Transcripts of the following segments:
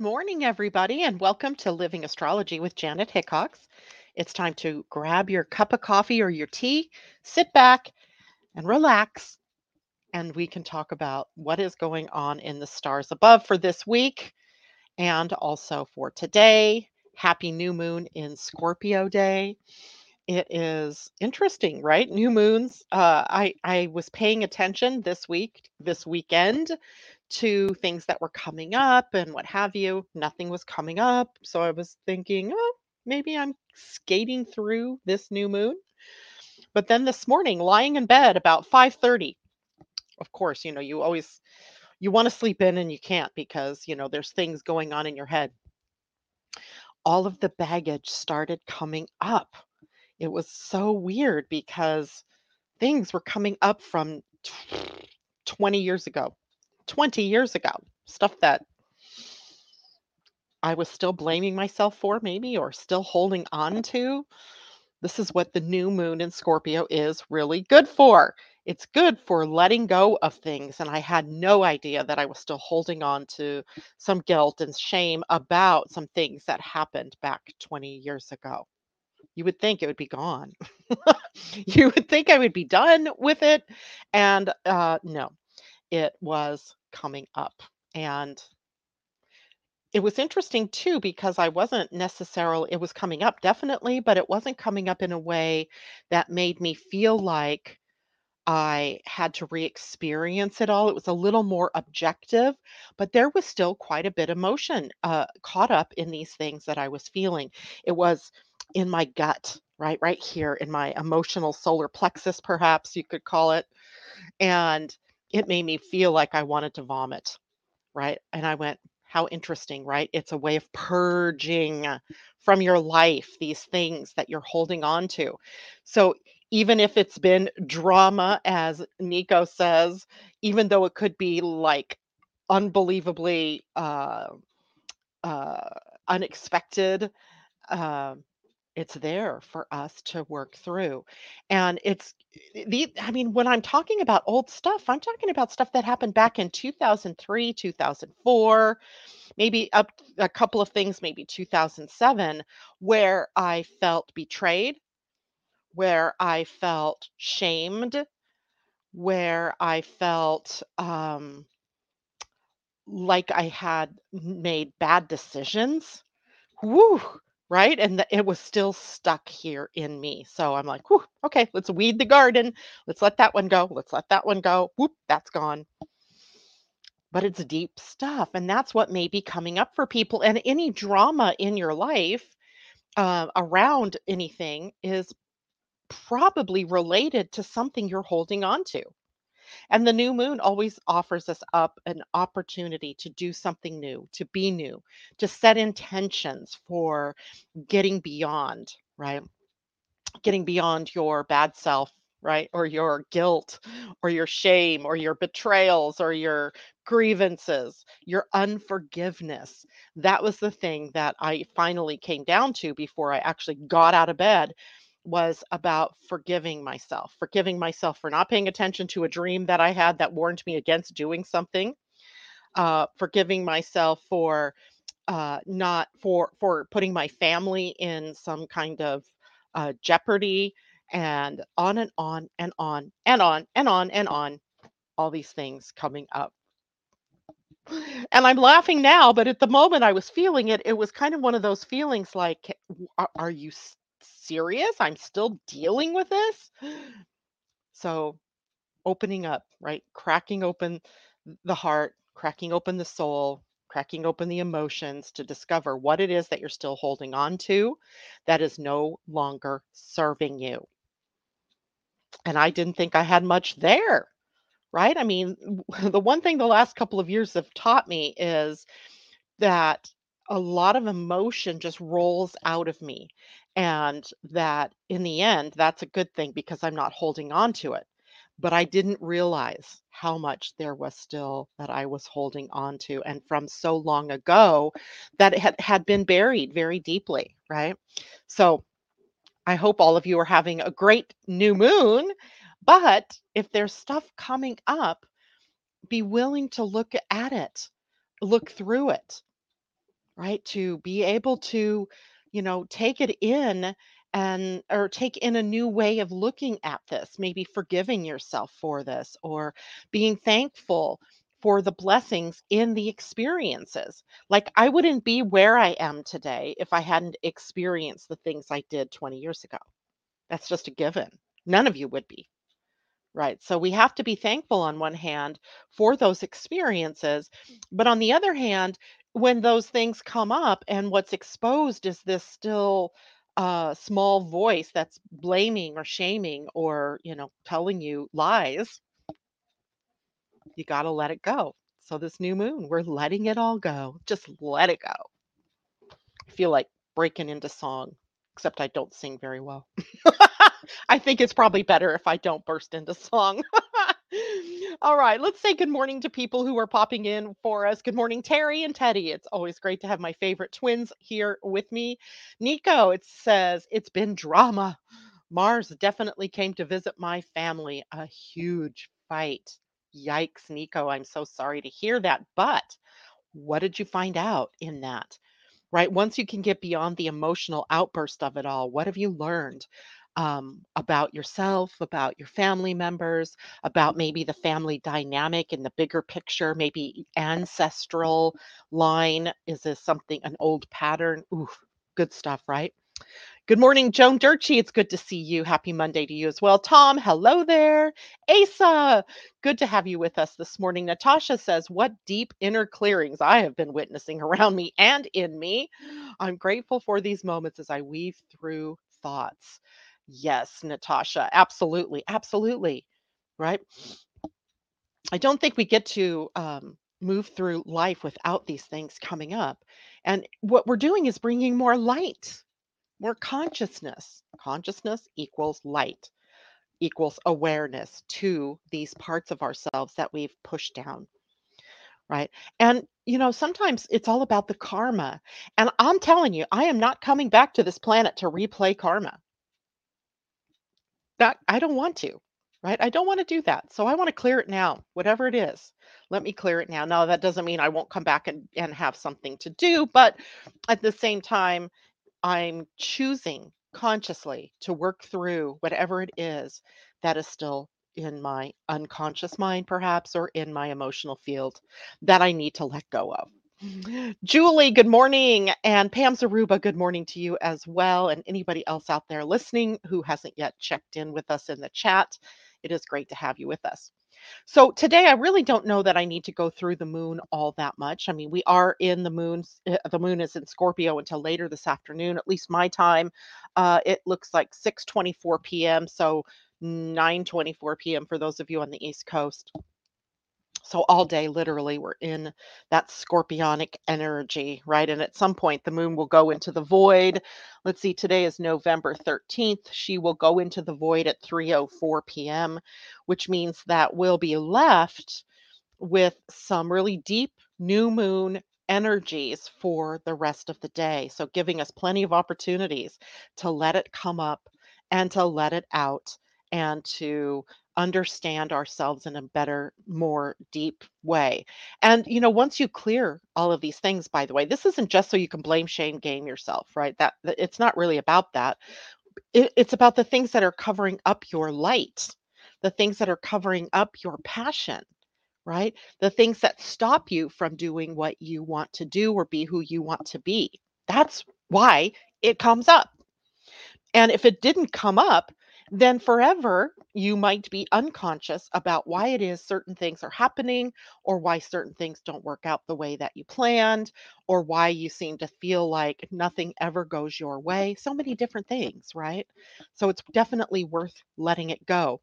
Morning, everybody, and welcome to Living Astrology with Janet Hickox. It's time to grab your cup of coffee or your tea, sit back and relax, and we can talk about what is going on in the stars above for this week and also for today. Happy new moon in Scorpio day. It is interesting, right? New moons. Uh, I I was paying attention this week, this weekend, to things that were coming up and what have you. Nothing was coming up, so I was thinking, oh, maybe I'm skating through this new moon. But then this morning, lying in bed about 5:30, of course, you know, you always you want to sleep in and you can't because, you know, there's things going on in your head. All of the baggage started coming up. It was so weird because things were coming up from 20 years ago. 20 years ago. Stuff that I was still blaming myself for, maybe, or still holding on to. This is what the new moon in Scorpio is really good for. It's good for letting go of things. And I had no idea that I was still holding on to some guilt and shame about some things that happened back 20 years ago. You would think it would be gone. you would think I would be done with it. And uh, no, it was coming up. And it was interesting too because I wasn't necessarily, it was coming up definitely, but it wasn't coming up in a way that made me feel like I had to re experience it all. It was a little more objective, but there was still quite a bit of emotion uh, caught up in these things that I was feeling. It was in my gut, right? Right here in my emotional solar plexus, perhaps you could call it. And it made me feel like I wanted to vomit, right? And I went, how interesting, right? It's a way of purging from your life these things that you're holding on to. So even if it's been drama, as Nico says, even though it could be like unbelievably uh, uh, unexpected, uh, it's there for us to work through. And it's eh, the I mean, when I'm talking about old stuff, I'm talking about stuff that happened back in 2003, 2004, maybe up a couple of things, maybe 2007, where I felt betrayed, where I felt shamed, where I felt um, like I had made bad decisions. Woo! Right? And the, it was still stuck here in me. So I'm like, Whew, okay, let's weed the garden. Let's let that one go. Let's let that one go. Whoop, that's gone. But it's deep stuff. And that's what may be coming up for people. And any drama in your life uh, around anything is probably related to something you're holding on to. And the new moon always offers us up an opportunity to do something new, to be new, to set intentions for getting beyond, right? Getting beyond your bad self, right? Or your guilt, or your shame, or your betrayals, or your grievances, your unforgiveness. That was the thing that I finally came down to before I actually got out of bed was about forgiving myself, forgiving myself for not paying attention to a dream that I had that warned me against doing something, uh, forgiving myself for uh, not for for putting my family in some kind of uh, jeopardy, and on and on and on and on and on and on, all these things coming up. And I'm laughing now, but at the moment I was feeling it, it was kind of one of those feelings like, are, are you serious? I'm still dealing with this? So, opening up, right? Cracking open the heart, cracking open the soul, cracking open the emotions to discover what it is that you're still holding on to that is no longer serving you. And I didn't think I had much there, right? I mean, the one thing the last couple of years have taught me is that a lot of emotion just rolls out of me and that in the end that's a good thing because i'm not holding on to it but i didn't realize how much there was still that i was holding on to and from so long ago that it had, had been buried very deeply right so i hope all of you are having a great new moon but if there's stuff coming up be willing to look at it look through it right? To be able to, you know, take it in and or take in a new way of looking at this, maybe forgiving yourself for this or being thankful for the blessings in the experiences. Like I wouldn't be where I am today if I hadn't experienced the things I did 20 years ago. That's just a given. None of you would be. Right. So we have to be thankful on one hand for those experiences. But on the other hand, when those things come up and what's exposed is this still uh, small voice that's blaming or shaming or, you know, telling you lies, you got to let it go. So this new moon, we're letting it all go. Just let it go. I feel like breaking into song, except I don't sing very well. I think it's probably better if I don't burst into song. All right, let's say good morning to people who are popping in for us. Good morning, Terry and Teddy. It's always great to have my favorite twins here with me. Nico, it says, it's been drama. Mars definitely came to visit my family. A huge fight. Yikes, Nico. I'm so sorry to hear that. But what did you find out in that? Right? Once you can get beyond the emotional outburst of it all, what have you learned? Um, about yourself, about your family members, about maybe the family dynamic in the bigger picture, maybe ancestral line. Is this something, an old pattern? Ooh, good stuff, right? Good morning, Joan Durchie. It's good to see you. Happy Monday to you as well. Tom, hello there. Asa, good to have you with us this morning. Natasha says, What deep inner clearings I have been witnessing around me and in me. I'm grateful for these moments as I weave through thoughts. Yes, Natasha. Absolutely. Absolutely. Right. I don't think we get to um, move through life without these things coming up. And what we're doing is bringing more light, more consciousness. Consciousness equals light, equals awareness to these parts of ourselves that we've pushed down. Right. And, you know, sometimes it's all about the karma. And I'm telling you, I am not coming back to this planet to replay karma. That I don't want to, right? I don't want to do that. So I want to clear it now, whatever it is. Let me clear it now. Now that doesn't mean I won't come back and, and have something to do, but at the same time, I'm choosing consciously to work through whatever it is that is still in my unconscious mind, perhaps, or in my emotional field that I need to let go of. Julie, good morning. And Pam Zaruba, good morning to you as well. And anybody else out there listening who hasn't yet checked in with us in the chat, it is great to have you with us. So today I really don't know that I need to go through the moon all that much. I mean, we are in the moon. Eh, the moon is in Scorpio until later this afternoon, at least my time. Uh, it looks like 6:24 p.m. So 9:24 p.m. for those of you on the East Coast. So all day, literally, we're in that scorpionic energy, right? And at some point, the moon will go into the void. Let's see, today is November 13th. She will go into the void at 3:04 p.m., which means that we'll be left with some really deep new moon energies for the rest of the day. So giving us plenty of opportunities to let it come up and to let it out and to understand ourselves in a better, more deep way. And, you know, once you clear all of these things, by the way, this isn't just so you can blame, shame, game yourself, right? That, it's not really about that. It, it's about the things that are covering up your light, the things that are covering up your passion, right? The things that stop you from doing what you want to do or be who you want to be. That's why it comes up. And if it didn't come up, then forever you might be unconscious about why it is certain things are happening or why certain things don't work out the way that you planned or why you seem to feel like nothing ever goes your way. So many different things, right? So it's definitely worth letting it go.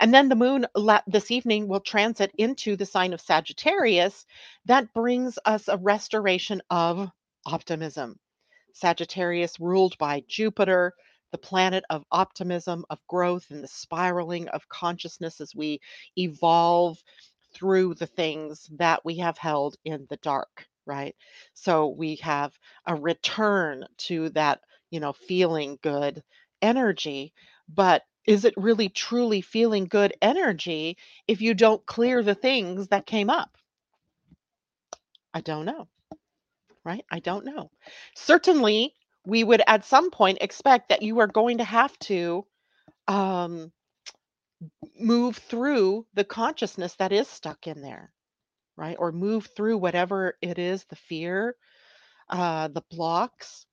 And then the moon this evening will transit into the sign of Sagittarius. That brings us a restoration of optimism. Sagittarius, ruled by Jupiter, the planet of optimism, of growth, and the spiraling of consciousness as we evolve through the things that we have held in the dark, right? So we have a return to that, you know, feeling good energy. But is it really truly feeling good energy if you don't clear the things that came up? I don't know. right? I don't know. Certainly, we would at some point expect that you are going to have to um, move through the consciousness that is stuck in there, right? Or move through whatever it is the fear, uh, the blocks,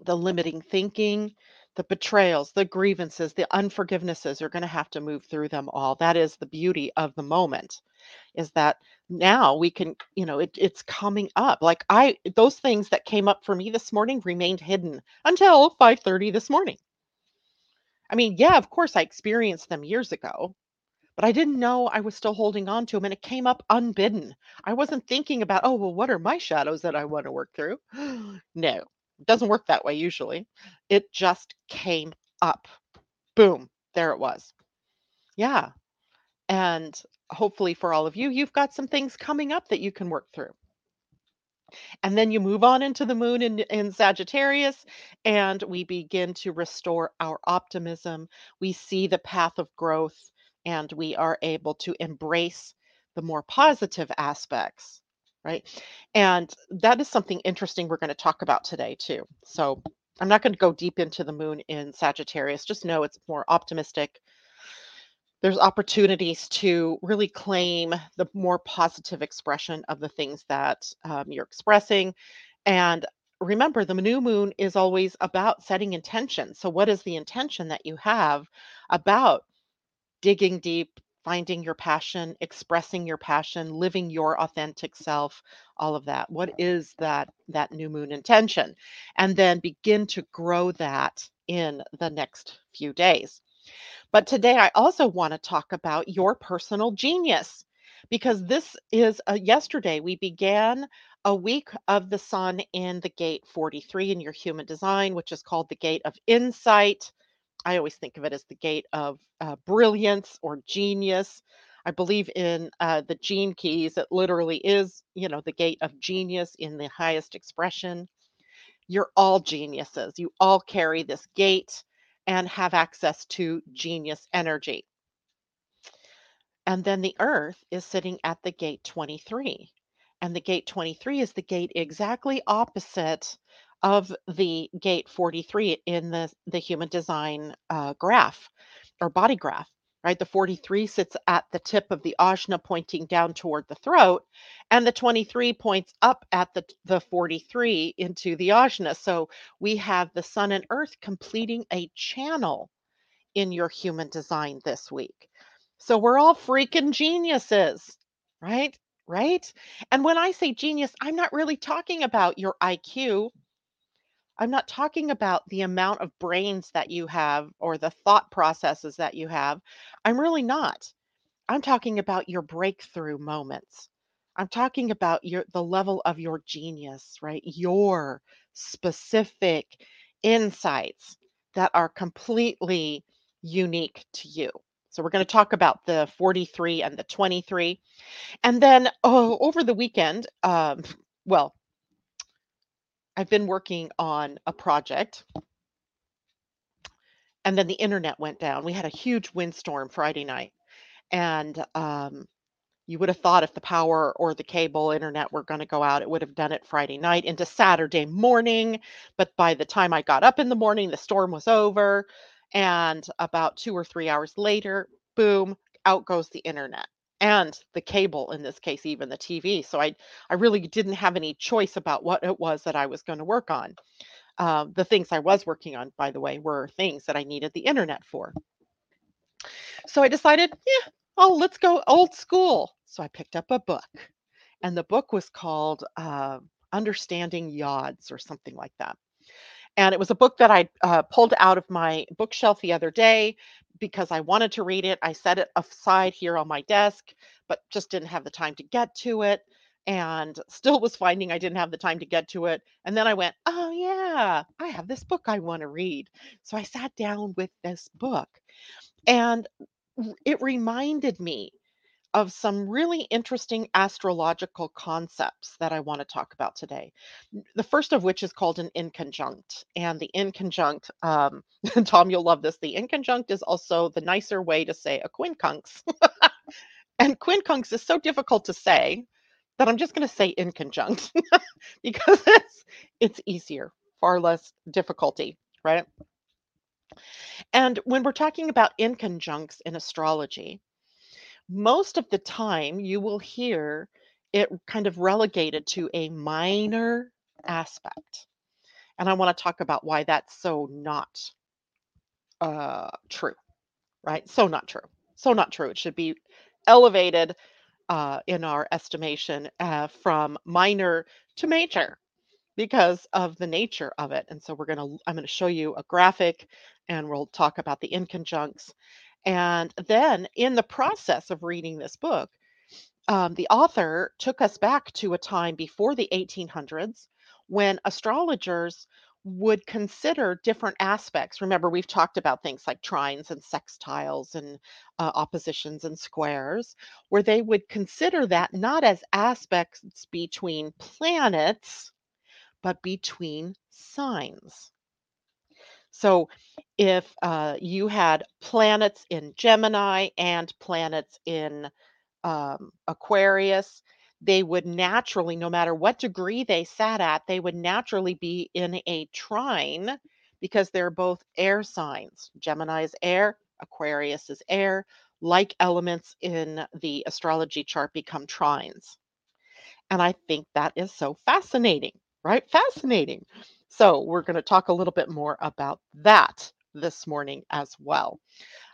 the limiting thinking, the betrayals, the grievances, the unforgivenesses. You're going to have to move through them all. That is the beauty of the moment is that now we can you know it, it's coming up like i those things that came up for me this morning remained hidden until 5:30 this morning i mean yeah of course i experienced them years ago but i didn't know i was still holding on to them and it came up unbidden i wasn't thinking about oh well what are my shadows that i want to work through no it doesn't work that way usually it just came up boom there it was yeah and hopefully for all of you, you've got some things coming up that you can work through. And then you move on into the moon in, in Sagittarius, and we begin to restore our optimism. We see the path of growth, and we are able to embrace the more positive aspects, right? And that is something interesting we're going to talk about today, too. So I'm not going to go deep into the moon in Sagittarius, just know it's more optimistic there's opportunities to really claim the more positive expression of the things that um, you're expressing. And remember, the new moon is always about setting intention. So, what is the intention that you have about digging deep, finding your passion, expressing your passion, living your authentic self, all of that? What is that that new moon intention? And then begin to grow that in the next few days. But today I also want to talk about your personal genius because this is uh, yesterday we began a week of the sun in the gate 43 in your human design, which is called the gate of insight. I always think of it as the gate of uh, brilliance or genius. I believe in uh, the gene keys. It literally is, you know, the gate of genius in the highest expression. You're all geniuses. You all carry this gate and have access to genius energy. And then the earth is sitting at the gate 23. And the gate 23 is the gate exactly opposite of the gate 43 in the, the human design uh, graph or body graph right? The 43 sits at the tip of the ajna pointing down toward the throat, and the 23 points up at the, the 43 into the ajna. So we have the sun and earth completing a channel in your human design this week. So we're all freaking geniuses, right? Right? And when I say genius, I'm not really talking about your IQ. I'm not talking about the amount of brains that you have or the thought processes that you have. I'm really not. I'm talking about your breakthrough moments. I'm talking about your the level of your genius, right? Your specific insights that are completely unique to you. So we're going to talk about the 43 and the 23. And then oh, over the weekend, um, well, I've been working on a project and then the internet went down. We had a huge windstorm Friday night. And um, you would have thought if the power or the cable internet were going to go out, it would have done it Friday night into Saturday morning. But by the time I got up in the morning, the storm was over. And about two or three hours later, boom, out goes the internet and the cable in this case even the tv so i i really didn't have any choice about what it was that i was going to work on. Uh, the things i was working on by the way were things that i needed the internet for. So i decided yeah oh let's go old school. So i picked up a book and the book was called uh, understanding yods or something like that. And it was a book that I uh, pulled out of my bookshelf the other day because I wanted to read it. I set it aside here on my desk, but just didn't have the time to get to it. And still was finding I didn't have the time to get to it. And then I went, oh, yeah, I have this book I want to read. So I sat down with this book and it reminded me of some really interesting astrological concepts that I want to talk about today. The first of which is called an inconjunct. And the inconjunct, um, Tom, you'll love this. The inconjunct is also the nicer way to say a quincunx. and quincunx is so difficult to say that I'm just going to say in conjunct because it's it's easier, far less difficulty, right? And when we're talking about inconjuncts in astrology, most of the time you will hear it kind of relegated to a minor aspect. And I want to talk about why that's so not uh, true, right? So not true. So not true. It should be elevated uh, in our estimation uh, from minor to major because of the nature of it. And so we're going to, I'm going to show you a graphic and we'll talk about the inconjuncts. And then in the process of reading this book, um, the author took us back to a time before the 1800s when astrologers would consider different aspects. Remember, we've talked about things like trines and sextiles and uh, oppositions and squares, where they would consider that not as aspects between planets, but between signs. So if uh, you had planets in Gemini and planets in um, Aquarius, they would naturally, no matter what degree they sat at, they would naturally be in a trine because they're both air signs. Gemini is air, Aquarius is air. Like elements in the astrology chart become trines. And I think that is so fascinating, right? Fascinating. So, we're going to talk a little bit more about that this morning as well.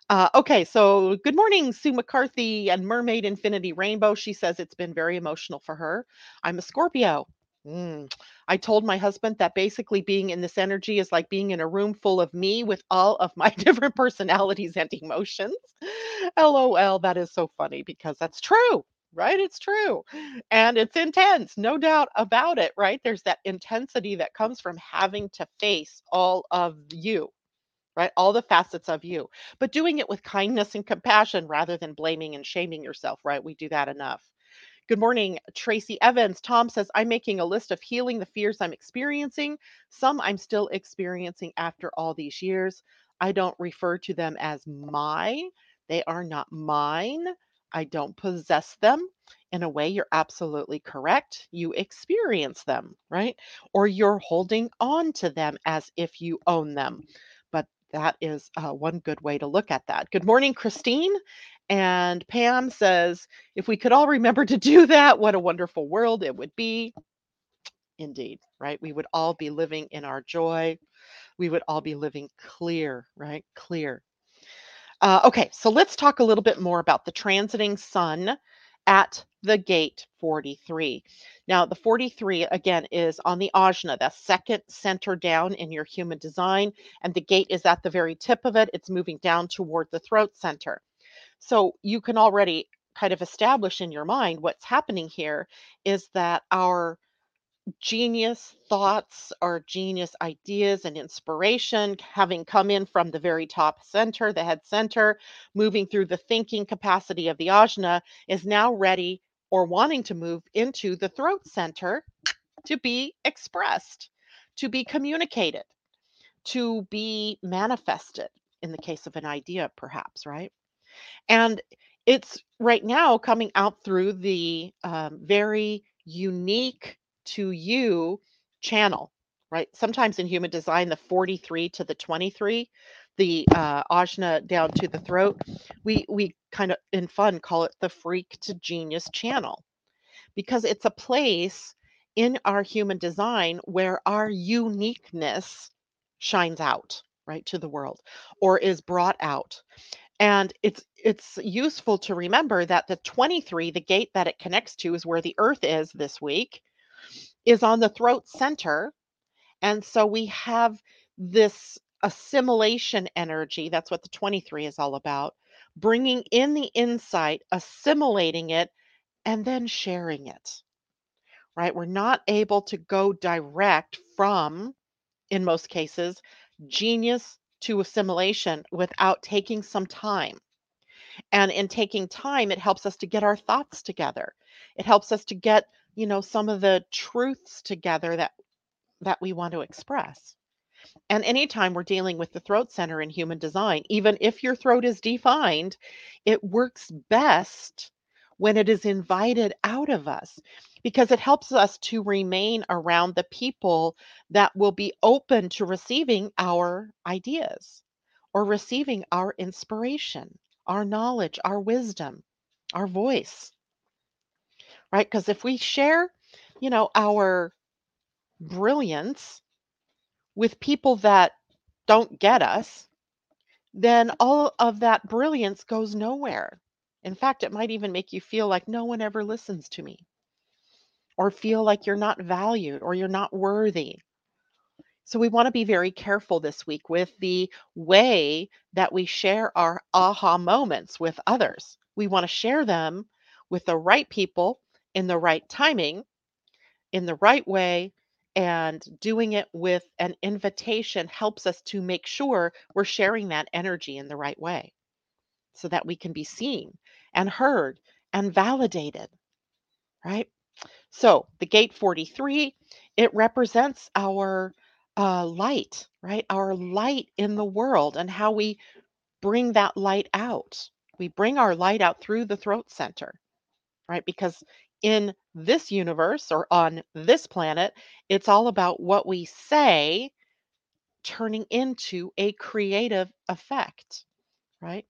Uh, okay, so good morning, Sue McCarthy and Mermaid Infinity Rainbow. She says it's been very emotional for her. I'm a Scorpio. Mm. I told my husband that basically being in this energy is like being in a room full of me with all of my different personalities and emotions. LOL, that is so funny because that's true, right? It's true. And it's intense, no doubt about it, right? There's that intensity that comes from having to face all of you right? All the facets of you, but doing it with kindness and compassion rather than blaming and shaming yourself, right? We do that enough. Good morning, Tracy Evans. Tom says, I'm making a list of healing the fears I'm experiencing. Some I'm still experiencing after all these years. I don't refer to them as my, they are not mine. I don't possess them. In a way, you're absolutely correct. You experience them, right? Or you're holding on to them as if you own them. But that is uh, one good way to look at that. Good morning, Christine. And Pam says, if we could all remember to do that, what a wonderful world it would be. Indeed, right? We would all be living in our joy. We would all be living clear, right? Clear. Uh, okay, so let's talk a little bit more about the transiting sun at the gate 43. Now, the 43 again is on the ajna, the second center down in your human design, and the gate is at the very tip of it. It's moving down toward the throat center. So you can already kind of establish in your mind what's happening here is that our genius thoughts or genius ideas and inspiration having come in from the very top center, the head center, moving through the thinking capacity of the ajna, is now ready or wanting to move into the throat center to be expressed, to be communicated, to be manifested in the case of an idea, perhaps, right? And it's right now coming out through the um, very unique to you channel, right? Sometimes in human design, the 43 to the 23, the uh, ajna down to the throat, we we kind of in fun call it the freak to genius channel because it's a place in our human design where our uniqueness shines out right to the world or is brought out and it's it's useful to remember that the 23 the gate that it connects to is where the earth is this week is on the throat center. And so we have this assimilation energy. That's what the 23 is all about. Bringing in the insight, assimilating it, and then sharing it. Right? We're not able to go direct from, in most cases, genius to assimilation without taking some time. And in taking time, it helps us to get our thoughts together. It helps us to get you know some of the truths together that that we want to express. And anytime we're dealing with the throat center in human design even if your throat is defined it works best when it is invited out of us because it helps us to remain around the people that will be open to receiving our ideas or receiving our inspiration, our knowledge, our wisdom, our voice, right? Because if we share, you know, our brilliance with people that don't get us, then all of that brilliance goes nowhere. In fact, it might even make you feel like no one ever listens to me or feel like you're not valued or you're not worthy. So, we want to be very careful this week with the way that we share our aha moments with others. We want to share them with the right people in the right timing, in the right way, and doing it with an invitation helps us to make sure we're sharing that energy in the right way so that we can be seen and heard and validated, right? So the gate 43, it represents our uh, light, right? Our light in the world and how we bring that light out. We bring our light out through the throat center, right? Because in this universe or on this planet, it's all about what we say turning into a creative effect, right?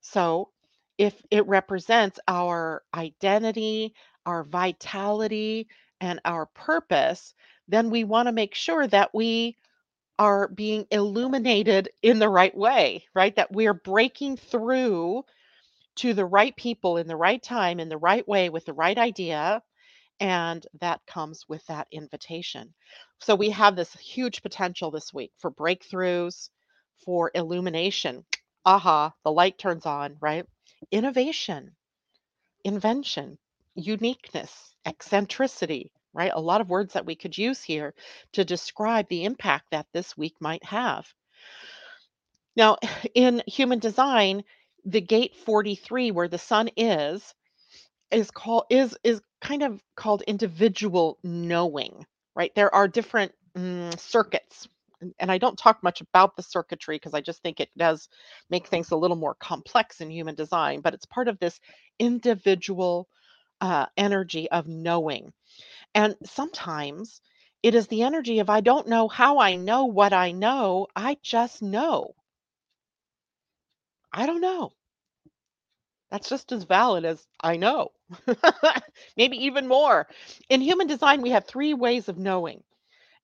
So if it represents our identity, our vitality, and our purpose, then we want to make sure that we are being illuminated in the right way, right? That we're breaking through to the right people in the right time, in the right way, with the right idea. And that comes with that invitation. So we have this huge potential this week for breakthroughs, for illumination. Aha, the light turns on, right? Innovation, invention, uniqueness, eccentricity, right? A lot of words that we could use here to describe the impact that this week might have. Now, in human design, the gate 43 where the sun is is called is is kind of called individual knowing, right? There are different mm, circuits and, I don't talk much about the circuitry because I just think it does make things a little more complex in human design, but it's part of this individual uh, energy of knowing. And sometimes it is the energy of I don't know how I know what I know, I just know. I don't know. That's just as valid as I know. Maybe even more. In human design, we have three ways of knowing.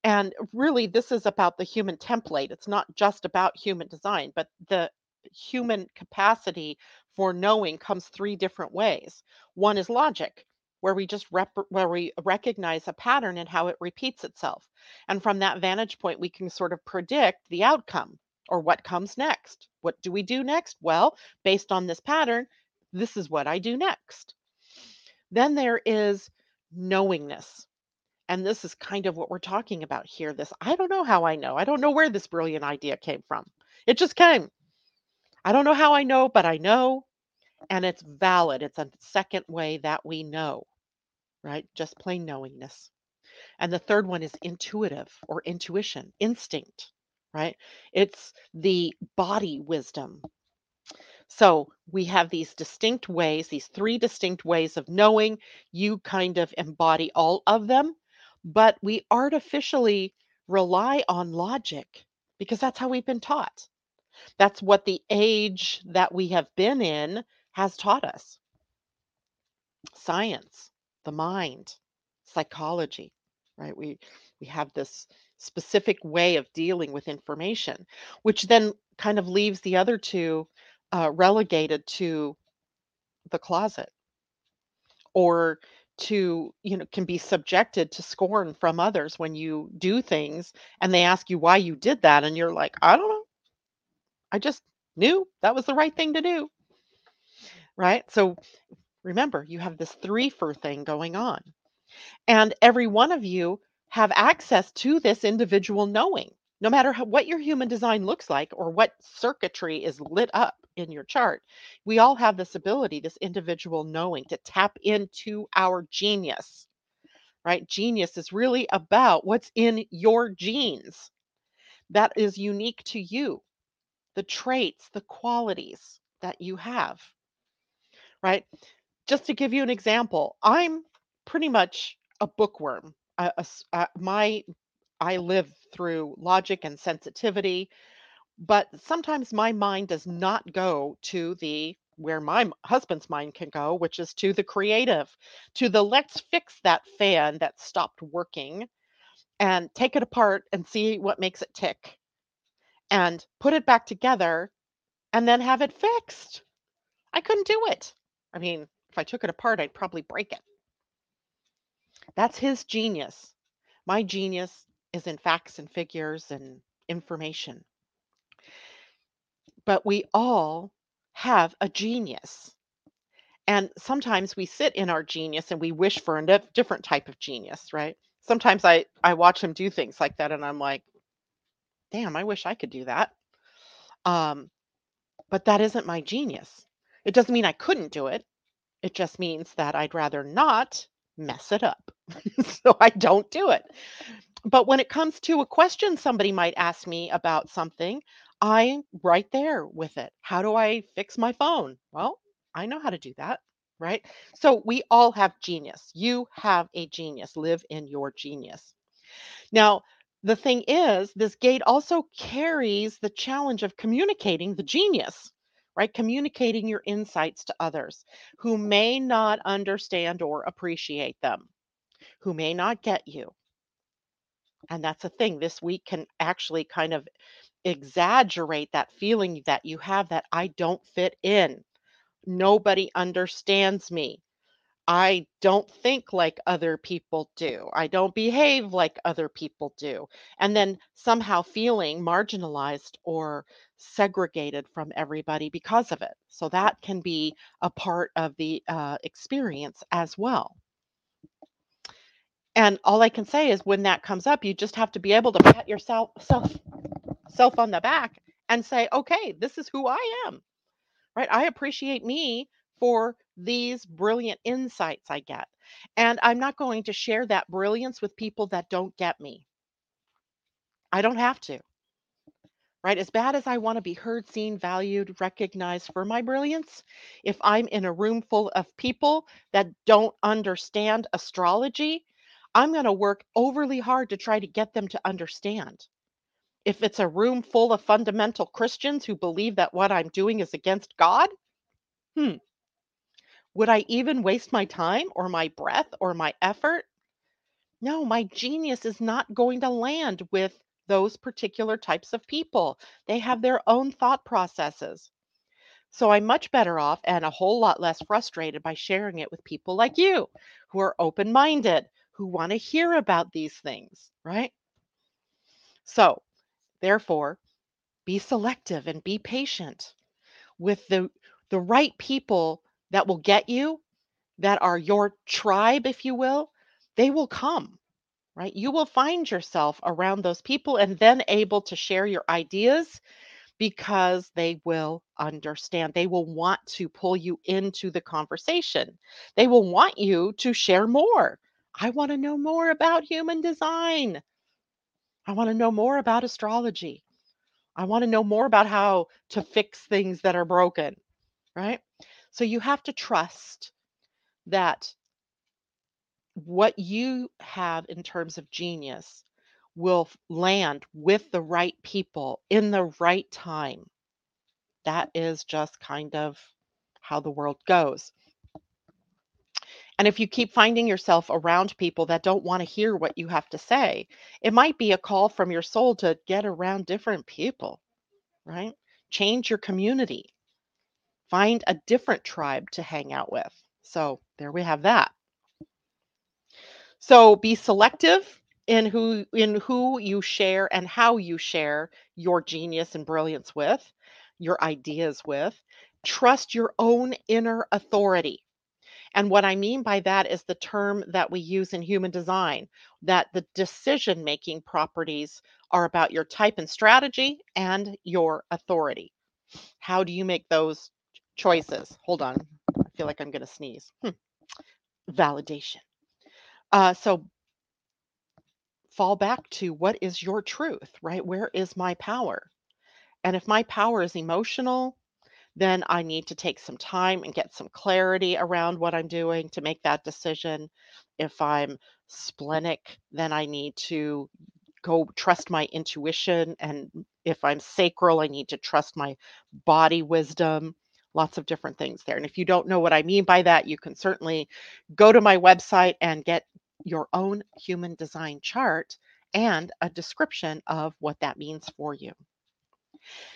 And really, this is about the human template. It's not just about human design, but the human capacity for knowing comes three different ways. One is logic, where we just rep- where we recognize a pattern and how it repeats itself. And from that vantage point, we can sort of predict the outcome or what comes next. What do we do next? Well, based on this pattern, this is what I do next. Then there is knowingness. And this is kind of what we're talking about here. This, I don't know how I know. I don't know where this brilliant idea came from. It just came. I don't know how I know, but I know. And it's valid. It's a second way that we know, right? Just plain knowingness. And the third one is intuitive or intuition, instinct, right? It's the body wisdom. So we have these distinct ways, these three distinct ways of knowing. You kind of embody all of them, but we artificially rely on logic because that's how we've been taught. That's what the age that we have been in has taught us. Science, the mind, psychology, right? We we have this specific way of dealing with information, which then kind of leaves the other two uh, relegated to the closet or to you know can be subjected to scorn from others when you do things and they ask you why you did that and you're like i don't know. I just knew that was the right thing to do. Right? So remember you have this three for thing going on and every one of you have access to this individual knowing no matter how, what your human design looks like or what circuitry is lit up in your chart, we all have this ability, this individual knowing to tap into our genius, right? Genius is really about what's in your genes that is unique to you, the traits, the qualities that you have, right? just to give you an example, I'm pretty much a bookworm. A a my I live through logic and sensitivity, but sometimes my mind does not go to the where my husband's mind can go, which is to the creative, to the let's fix that fan that stopped working and take it apart and see what makes it tick and put it back together and then have it fixed. I couldn't do it. I mean, if I took it apart, I'd probably break it. That's his genius. My genius is in facts and figures and information. But we all have a genius. And sometimes we sit in our genius and we wish for a different type of genius, right? Sometimes I I watch him do things like that and I'm like, "Damn, I wish I could do that." Um, but that isn't my genius. It doesn't mean I couldn't do it. It just means that I'd rather not mess it up. so I don't do it. But when it comes to a question somebody might ask me about something, I'm right there with it. How do I fix my phone? Well, I know how to do that, right? So we all have genius. You have a genius. Live in your genius. Now, the thing is, this gate also carries the challenge of communicating the genius, right? Communicating your insights to others who may not understand or appreciate them, who may not get you. And that's a thing. This week can actually kind of exaggerate that feeling that you have that I don't fit in. Nobody understands me. I don't think like other people do. I don't behave like other people do. And then somehow feeling marginalized or segregated from everybody because of it. So that can be a part of the uh, experience as well. And all I can say is when that comes up, you just have to be able to pat yourself self, self on the back and say, okay, this is who I am, right? I appreciate me for these brilliant insights I get. And I'm not going to share that brilliance with people that don't get me. I don't have to, right? As bad as I want to be heard, seen, valued, recognized for my brilliance, if I'm in a room full of people that don't understand astrology, I'm going to work overly hard to try to get them to understand. If it's a room full of fundamental Christians who believe that what I'm doing is against God, hmm, would I even waste my time or my breath or my effort? No, my genius is not going to land with those particular types of people. They have their own thought processes. So I'm much better off and a whole lot less frustrated by sharing it with people like you who are open minded, who want to hear about these things, right? So, therefore, be selective and be patient with the the right people that will get you, that are your tribe, if you will, they will come, right? You will find yourself around those people and then able to share your ideas because they will understand. They will want to pull you into the conversation. They will want you to share more. I want to know more about human design. I want to know more about astrology. I want to know more about how to fix things that are broken, right? So you have to trust that what you have in terms of genius will land with the right people in the right time. That is just kind of how the world goes. And if you keep finding yourself around people that don't want to hear what you have to say, it might be a call from your soul to get around different people, right? Change your community, find a different tribe to hang out with. So there we have that. So be selective in who in who you share and how you share your genius and brilliance with, your ideas with. Trust your own inner authority. And what I mean by that is the term that we use in human design that the decision making properties are about your type and strategy and your authority. How do you make those choices? Hold on. I feel like I'm going to sneeze. Hmm. Validation. Uh, so fall back to what is your truth, right? Where is my power? And if my power is emotional, then I need to take some time and get some clarity around what I'm doing to make that decision. If I'm splenic, then I need to go trust my intuition. And if I'm sacral, I need to trust my body wisdom. Lots of different things there. And if you don't know what I mean by that, you can certainly go to my website and get your own human design chart and a description of what that means for you.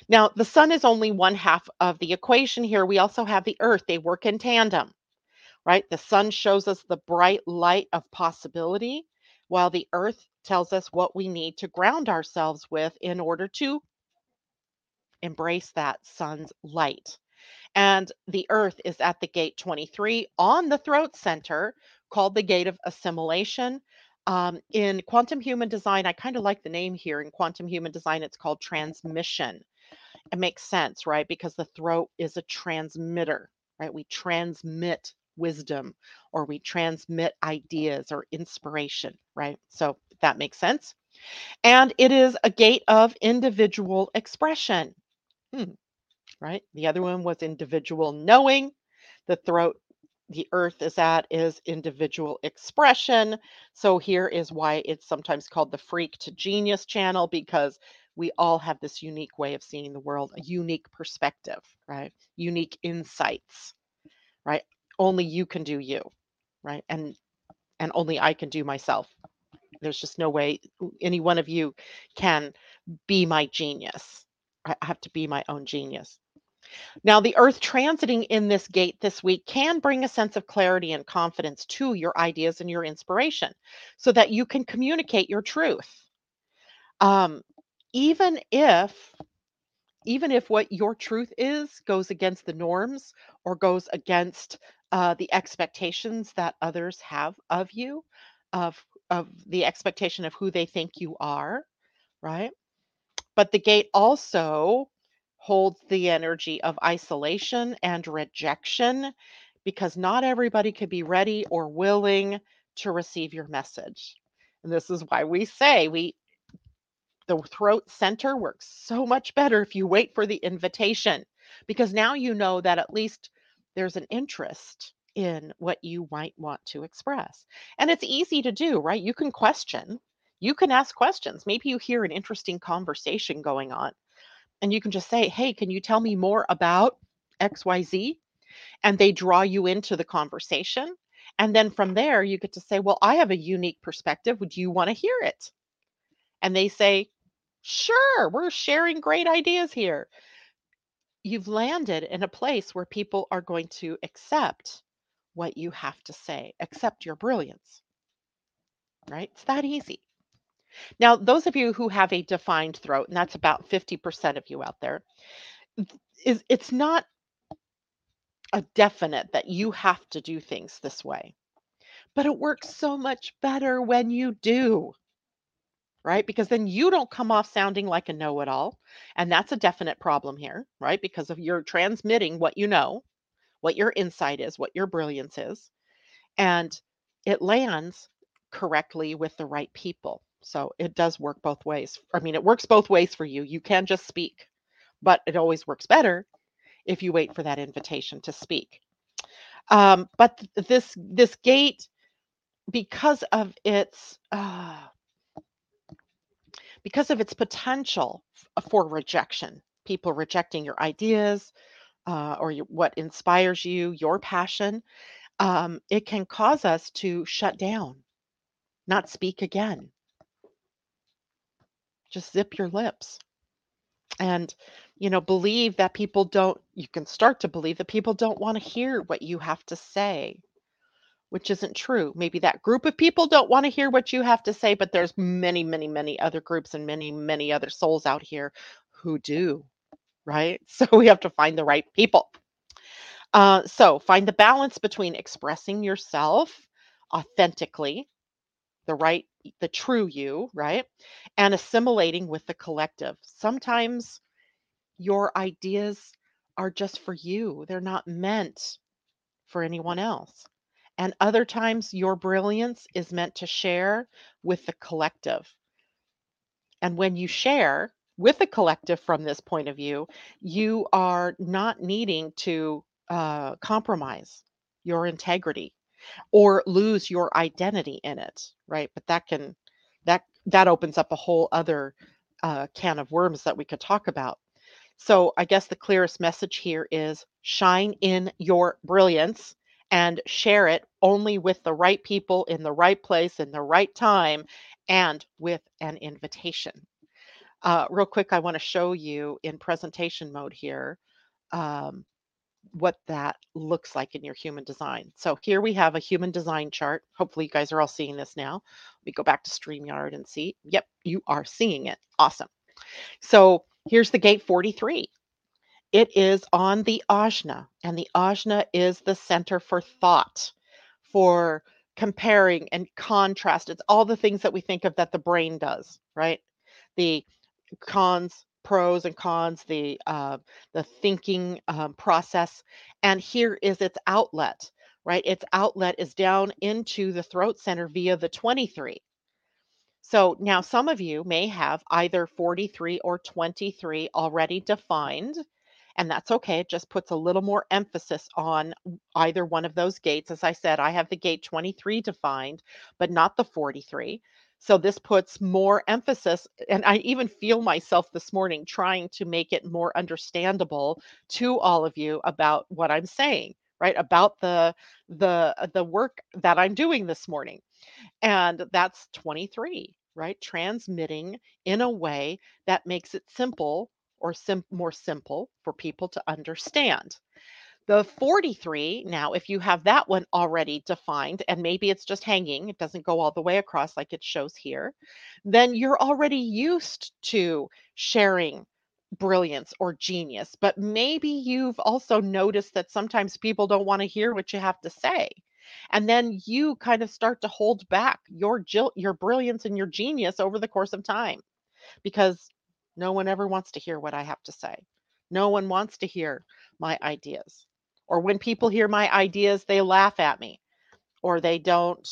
Now, the sun is only one half of the equation here. We also have the earth, they work in tandem, right? The sun shows us the bright light of possibility, while the earth tells us what we need to ground ourselves with in order to embrace that sun's light. And the earth is at the gate 23 on the throat center, called the gate of assimilation. Um, in quantum human design, I kind of like the name here. In quantum human design, it's called transmission. It makes sense, right? Because the throat is a transmitter, right? We transmit wisdom or we transmit ideas or inspiration, right? So that makes sense. And it is a gate of individual expression, hmm. right? The other one was individual knowing. The throat the earth is at is individual expression. So here is why it's sometimes called the freak to genius channel because we all have this unique way of seeing the world, a unique perspective, right? Unique insights, right? Only you can do you, right? And and only I can do myself. There's just no way any one of you can be my genius. I have to be my own genius. Now, the Earth transiting in this gate this week can bring a sense of clarity and confidence to your ideas and your inspiration so that you can communicate your truth. Um, even if even if what your truth is goes against the norms or goes against uh, the expectations that others have of you of of the expectation of who they think you are right but the gate also holds the energy of isolation and rejection because not everybody could be ready or willing to receive your message. And this is why we say we the throat center works so much better if you wait for the invitation because now you know that at least there's an interest in what you might want to express. And it's easy to do, right? You can question, you can ask questions. Maybe you hear an interesting conversation going on and you can just say, "Hey, can you tell me more about XYZ?" And they draw you into the conversation. And then from there, you get to say, Well, I have a unique perspective. Would you want to hear it? And they say, Sure, we're sharing great ideas here. You've landed in a place where people are going to accept what you have to say, accept your brilliance. Right? It's that easy. Now, those of you who have a defined throat, and that's about 50% of you out there, is it's not a definite that you have to do things this way. But it works so much better when you do. Right? Because then you don't come off sounding like a know-it-all, and that's a definite problem here, right? Because of you're transmitting what you know, what your insight is, what your brilliance is, and it lands correctly with the right people. So it does work both ways. I mean, it works both ways for you. You can just speak, but it always works better if you wait for that invitation to speak. Um, but this this gate, because of its uh, because of its potential for rejection, people rejecting your ideas uh, or your, what inspires you, your passion, um, it can cause us to shut down, not speak again just zip your lips. And you know believe that people don't you can start to believe that people don't want to hear what you have to say which isn't true. Maybe that group of people don't want to hear what you have to say but there's many many many other groups and many many other souls out here who do right? So we have to find the right people. Uh, so find the balance between expressing yourself authentically the right the true you, right? And assimilating with the collective. Sometimes your ideas are just for you, they're not meant for anyone else. And other times, your brilliance is meant to share with the collective. And when you share with the collective from this point of view, you are not needing to uh, compromise your integrity or lose your identity in it, right? But that can that that opens up a whole other uh, can of worms that we could talk about. So I guess the clearest message here is shine in your brilliance and share it only with the right people in the right place in the right time and with an invitation. Uh, real quick, I want to show you in presentation mode here um, what that looks like in your human design. So here we have a human design chart. Hopefully you guys are all seeing this now. We go back to StreamYard and see. Yep, you are seeing it. Awesome. So here's the gate 43. It is on the ajna, and the ajna is the center for thought, for comparing and contrast. It's all the things that we think of that the brain does, right? The cons, pros and cons, the uh, the thinking um, process, and here is its outlet, right? Its outlet is down into the throat center via the 23. So now some of you may have either 43 or 23 already defined, and that's okay. It just puts a little more emphasis on either one of those gates. As I said, I have the gate 23 defined, but not the 43. So this puts more emphasis, and I even feel myself this morning trying to make it more understandable to all of you about what I'm saying, right? About the the uh, the work that I'm doing this morning. And that's 23, right? Transmitting in a way that makes it simple or sim- more simple for people to understand. The 43, now, if you have that one already defined, and maybe it's just hanging, it doesn't go all the way across like it shows here, then you're already used to sharing brilliance or genius. But maybe you've also noticed that sometimes people don't want to hear what you have to say. And then you kind of start to hold back your your brilliance and your genius over the course of time because no one ever wants to hear what I have to say. No one wants to hear my ideas. Or when people hear my ideas, they laugh at me or they don't,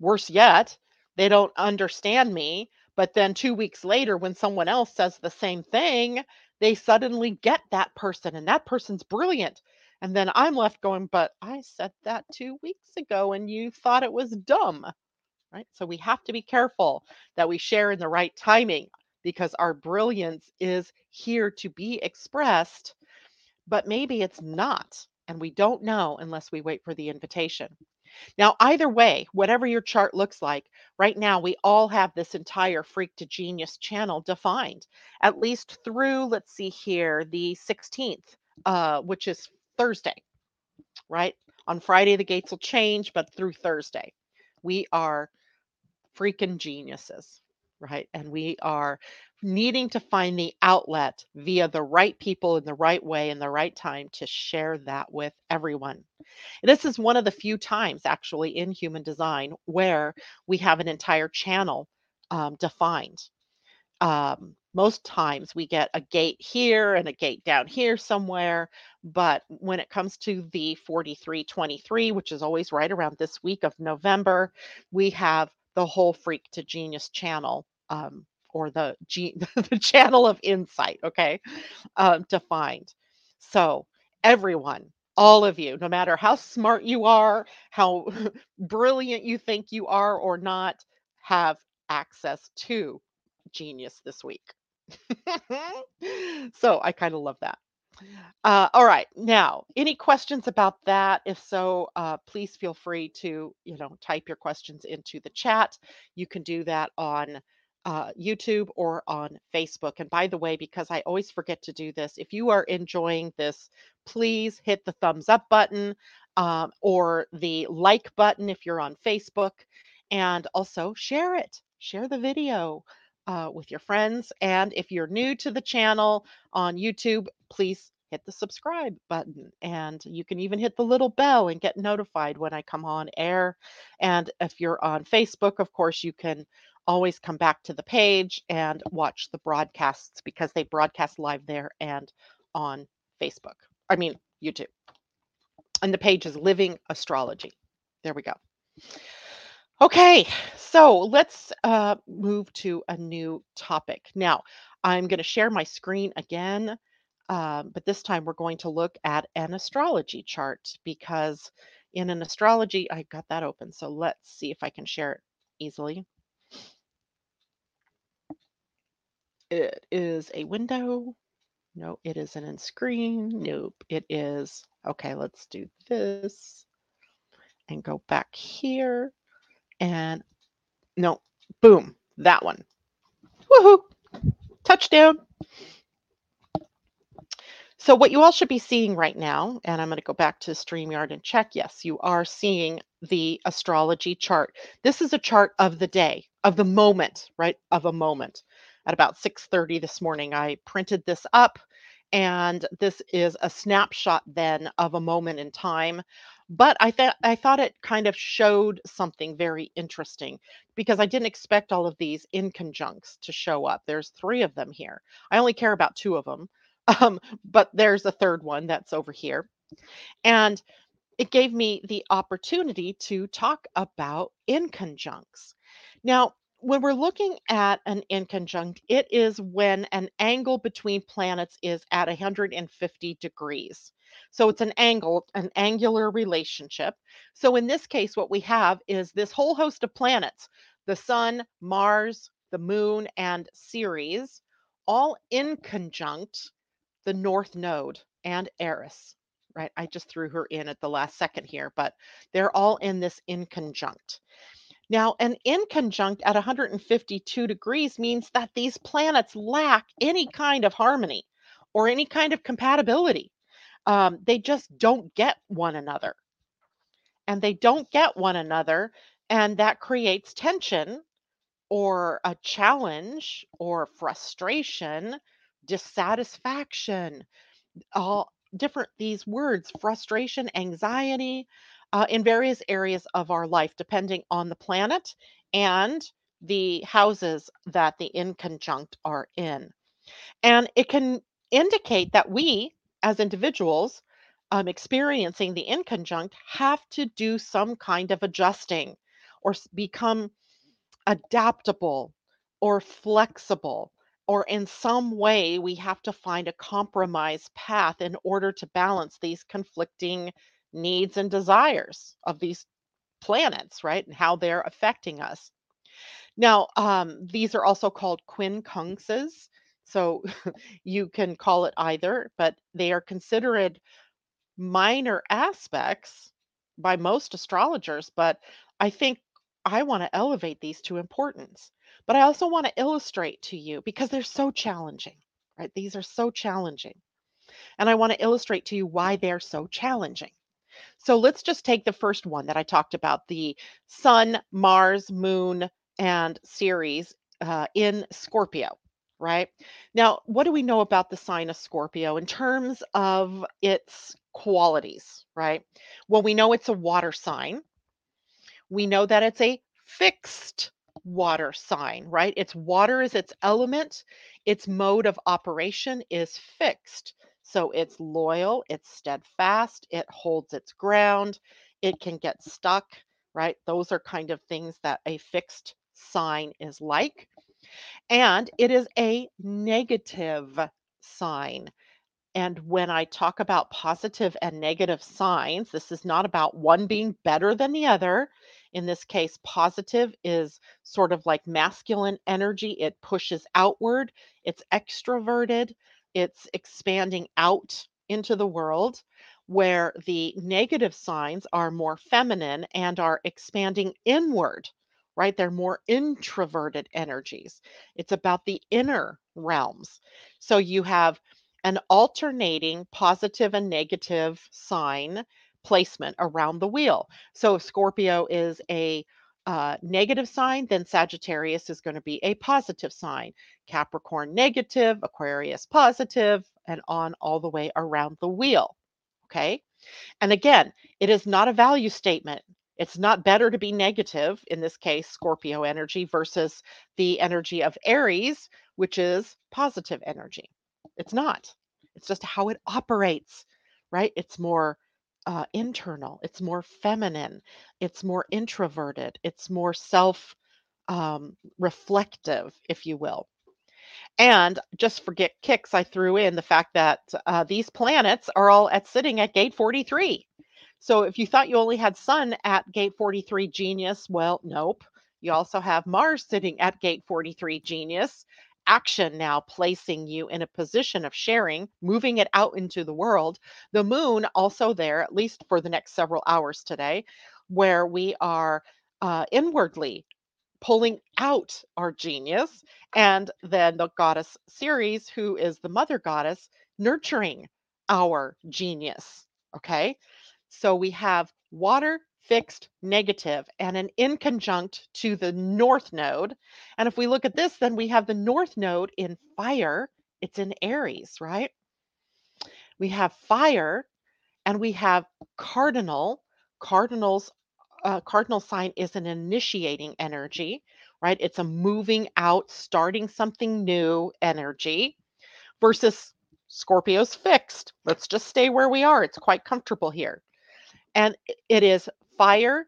worse yet, they don't understand me. But then two weeks later, when someone else says the same thing, they suddenly get that person and that person's brilliant. And then I'm left going, but I said that two weeks ago and you thought it was dumb. Right. So we have to be careful that we share in the right timing because our brilliance is here to be expressed, but maybe it's not and we don't know unless we wait for the invitation. Now, either way, whatever your chart looks like, right now we all have this entire freak to genius channel defined, at least through, let's see here, the 16th, uh, which is Thursday, right? On Friday, the gates will change, but through Thursday, we are freaking geniuses, right? And we are needing to find the outlet via the right people in the right way in the right time to share that with everyone. This is one of the few times actually in human design where we have an entire channel um, defined. Um, most times we get a gate here and a gate down here somewhere. But when it comes to the 4323, which is always right around this week of November, we have the whole freak to genius channel um, or the the channel of insight, okay, um, find So everyone, all of you, no matter how smart you are, how brilliant you think you are or not, have access to genius this week. so I kind of love that. Uh, all right. Now, any questions about that? If so, uh, please feel free to, you know, type your questions into the chat. You can do that on uh, YouTube or on Facebook. And by the way, because I always forget to do this, if you are enjoying this, please hit the thumbs up button um, or the like button if you're on Facebook. And also share it, share the video. Uh, with your friends. And if you're new to the channel on YouTube, please hit the subscribe button. And you can even hit the little bell and get notified when I come on air. And if you're on Facebook, of course, you can always come back to the page and watch the broadcasts because they broadcast live there and on Facebook. I mean, YouTube. And the page is Living Astrology. There we go. Okay, so let's uh, move to a new topic. Now, I'm going to share my screen again, um, but this time we're going to look at an astrology chart because in an astrology, I got that open. So let's see if I can share it easily. It is a window. No, it isn't in screen. Nope, it is. Okay, let's do this and go back here. And no, boom, that one. Woohoo! Touchdown. So what you all should be seeing right now, and I'm going to go back to StreamYard and check. Yes, you are seeing the astrology chart. This is a chart of the day, of the moment, right? Of a moment. At about 6:30 this morning, I printed this up and this is a snapshot then of a moment in time but i thought i thought it kind of showed something very interesting because i didn't expect all of these inconjuncts to show up. There's three of them here. I only care about two of them um, but there's a third one that's over here. And it gave me the opportunity to talk about inconjuncts. Now when we're looking at an inconjunct, it is when an angle between planets is at 150 degrees. So it's an angle, an angular relationship. So in this case, what we have is this whole host of planets the Sun, Mars, the Moon, and Ceres, all inconjunct the North Node and Eris. Right? I just threw her in at the last second here, but they're all in this inconjunct. Now, an inconjunct at 152 degrees means that these planets lack any kind of harmony or any kind of compatibility. Um, they just don't get one another. And they don't get one another, and that creates tension or a challenge or frustration, dissatisfaction, all different these words frustration, anxiety, uh, in various areas of our life, depending on the planet and the houses that the inconjunct are in. And it can indicate that we, as individuals, um, experiencing the inconjunct, have to do some kind of adjusting or become adaptable or flexible or in some way we have to find a compromise path in order to balance these conflicting needs and desires of these planets, right? And how they're affecting us. Now, um, these are also called quincunxes. So you can call it either, but they are considered minor aspects by most astrologers. But I think I want to elevate these to importance. But I also want to illustrate to you because they're so challenging, right? These are so challenging. And I want to illustrate to you why they're so challenging. So let's just take the first one that I talked about the Sun, Mars, Moon, and Ceres uh, in Scorpio, right? Now, what do we know about the sign of Scorpio in terms of its qualities, right? Well, we know it's a water sign. We know that it's a fixed water sign, right? Its water is its element, its mode of operation is fixed. So it's loyal, it's steadfast, it holds its ground, it can get stuck, right? Those are kind of things that a fixed sign is like. And it is a negative sign. And when I talk about positive and negative signs, this is not about one being better than the other. In this case, positive is sort of like masculine energy, it pushes outward, it's extroverted it's expanding out into the world where the negative signs are more feminine and are expanding inward, right? They're more introverted energies. It's about the inner realms. So you have an alternating positive and negative sign placement around the wheel. So Scorpio is a uh, negative sign, then Sagittarius is going to be a positive sign. Capricorn negative, Aquarius positive, and on all the way around the wheel. Okay. And again, it is not a value statement. It's not better to be negative, in this case, Scorpio energy versus the energy of Aries, which is positive energy. It's not. It's just how it operates, right? It's more uh, internal, it's more feminine, it's more introverted, it's more self um, reflective, if you will. And just for get kicks, I threw in the fact that uh, these planets are all at sitting at gate 43. So if you thought you only had Sun at gate 43 genius, well, nope. You also have Mars sitting at gate 43 genius. Action now placing you in a position of sharing, moving it out into the world. The moon also there, at least for the next several hours today, where we are uh, inwardly pulling out our genius. And then the goddess Ceres, who is the mother goddess, nurturing our genius. Okay. So we have water fixed negative and an inconjunct to the north node. And if we look at this, then we have the north node in fire. It's in Aries, right? We have fire and we have cardinal. Cardinals, uh, cardinal sign is an initiating energy, right? It's a moving out, starting something new energy versus Scorpio's fixed. Let's just stay where we are. It's quite comfortable here. And it is fire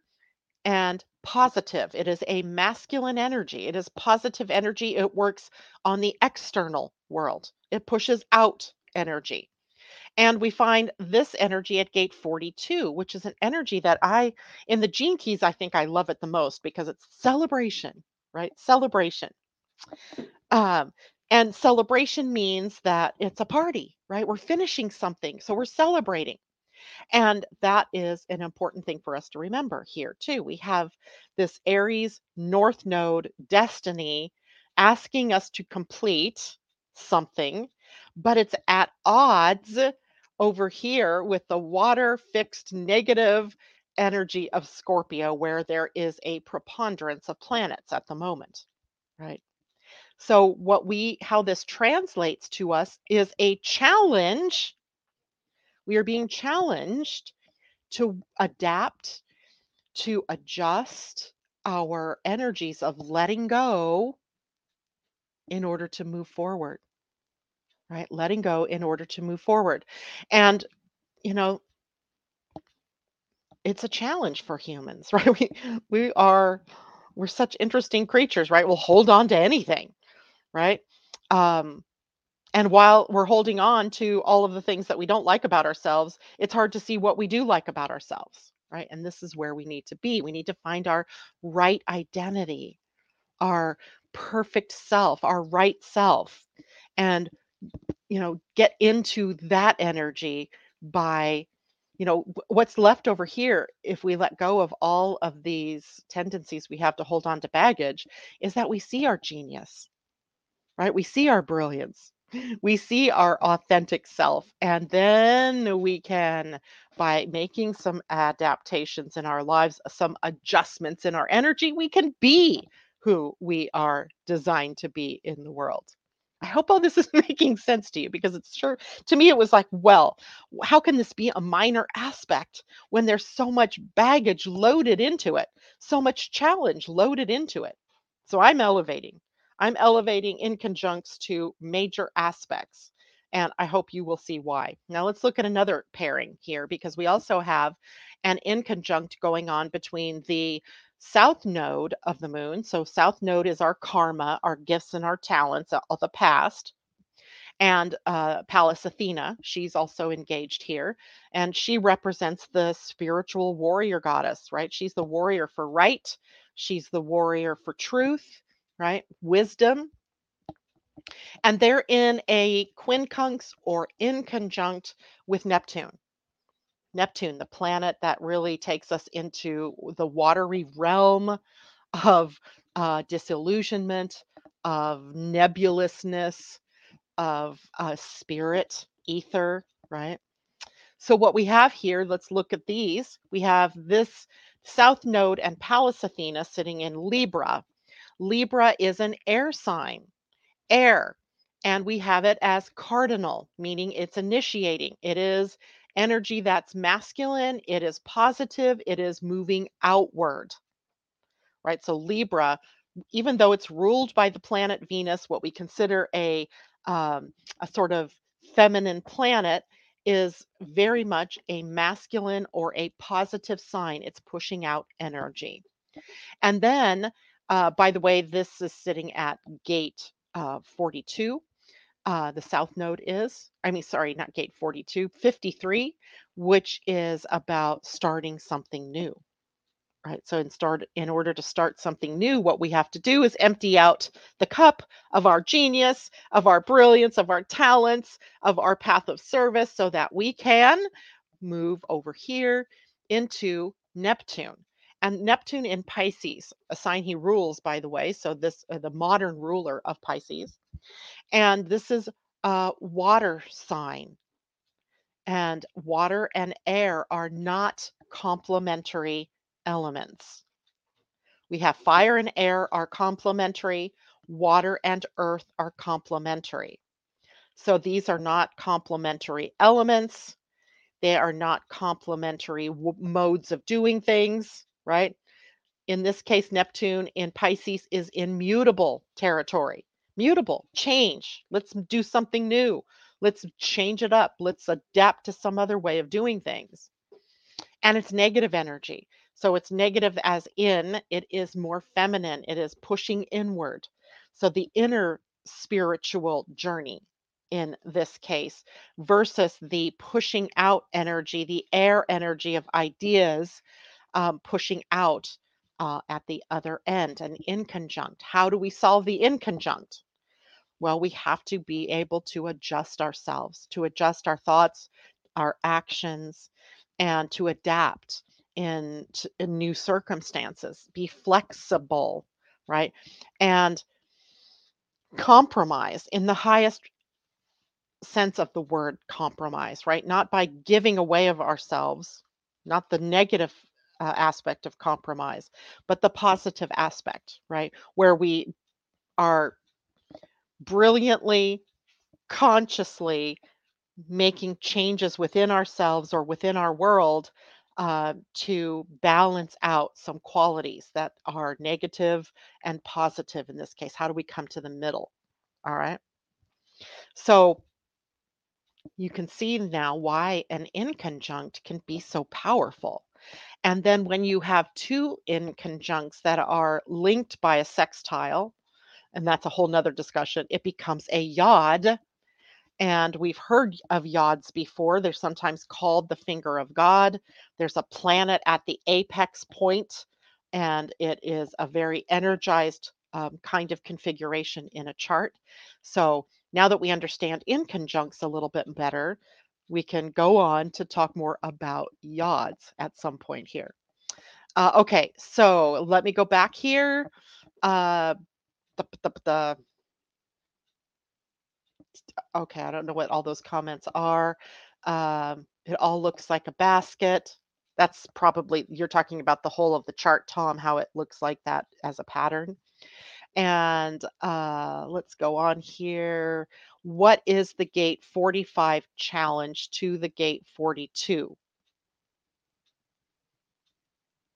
and positive. It is a masculine energy. It is positive energy. It works on the external world, it pushes out energy. And we find this energy at gate 42, which is an energy that I, in the gene keys, I think I love it the most because it's celebration, right? Celebration. Um, and celebration means that it's a party, right? We're finishing something. So we're celebrating. And that is an important thing for us to remember here, too. We have this Aries North Node destiny asking us to complete something, but it's at odds over here with the water fixed negative energy of Scorpio, where there is a preponderance of planets at the moment, right? So, what we, how this translates to us is a challenge we are being challenged to adapt, to adjust our energies of letting go in order to move forward. Right? Letting go in order to move forward. And, you know, it's a challenge for humans, right? We we are we're such interesting creatures, right? We'll hold on to anything, right? Um, and while we're holding on to all of the things that we don't like about ourselves, it's hard to see what we do like about ourselves, right? And this is where we need to be. We need to find our right identity, our perfect self, our right self, and you know, get into that energy by you know what's left over here if we let go of all of these tendencies we have to hold on to baggage is that we see our genius right we see our brilliance we see our authentic self and then we can by making some adaptations in our lives some adjustments in our energy we can be who we are designed to be in the world. I hope all this is making sense to you because it's sure to me it was like well how can this be a minor aspect when there's so much baggage loaded into it so much challenge loaded into it? So i'm elevating I'm elevating inconjuncts to major aspects. And I hope you will see why. Now let's look at another pairing here because we also have an inconjunct going on between the south node of the moon. So, south node is our karma, our gifts, and our talents of the past. And uh, Pallas Athena, she's also engaged here. And she represents the spiritual warrior goddess, right? She's the warrior for right, she's the warrior for truth, right? Wisdom. And they're in a quincunx or inconjunct with Neptune. Neptune, the planet that really takes us into the watery realm of uh, disillusionment, of nebulousness, of uh, spirit, ether, right? So, what we have here, let's look at these. We have this South Node and Pallas Athena sitting in Libra, Libra is an air sign, air, and we have it as cardinal, meaning it's initiating. It is energy that's masculine, it is positive, it is moving outward. Right? So Libra, even though it's ruled by the planet Venus, what we consider a um, a sort of feminine planet is very much a masculine or a positive sign. It's pushing out energy. And then uh, by the way, this is sitting at gate uh, 42. Uh, the south node is, I mean, sorry, not gate 42, 53, which is about starting something new. Right. So in start in order to start something new, what we have to do is empty out the cup of our genius, of our brilliance, of our talents, of our path of service so that we can move over here into Neptune. And Neptune in Pisces, a sign he rules, by the way. So this uh, the modern ruler of Pisces, and this is a water sign. And water and air are not complementary elements. We have fire and air are complementary, water and earth are complementary. So these are not complementary elements. They are not complementary w- modes of doing things, right? In this case, Neptune in Pisces is in mutable territory. Mutable, change. Let's do something new. Let's change it up. Let's adapt to some other way of doing things. And it's negative energy. So it's negative as in it is more feminine, it is pushing inward. So the inner spiritual journey in this case versus the pushing out energy, the air energy of ideas um, pushing out uh, at the other end, an inconjunct. How do we solve the inconjunct? Well, we have to be able to adjust ourselves, to adjust our thoughts, our actions, and to adapt in, in new circumstances, be flexible, right? And compromise in the highest sense of the word compromise, right? Not by giving away of ourselves, not the negative uh, aspect of compromise, but the positive aspect, right? Where we are brilliantly, consciously making changes within ourselves or within our world uh, to balance out some qualities that are negative and positive in this case. How do we come to the middle? All right. So you can see now why an inconjunct can be so powerful. And then when you have two inconjuncts that are linked by a sextile, and that's a whole nother discussion, it becomes a yod and we've heard of yods before. They're sometimes called the finger of God. There's a planet at the apex point, and it is a very energized um, kind of configuration in a chart. So now that we understand inconjuncts a little bit better, we can go on to talk more about yods at some point here. Uh, okay, so let me go back here. Uh, the, the, the okay, I don't know what all those comments are. Um, it all looks like a basket. That's probably, you're talking about the whole of the chart, Tom, how it looks like that as a pattern. And uh, let's go on here. What is the gate 45 challenge to the gate 42?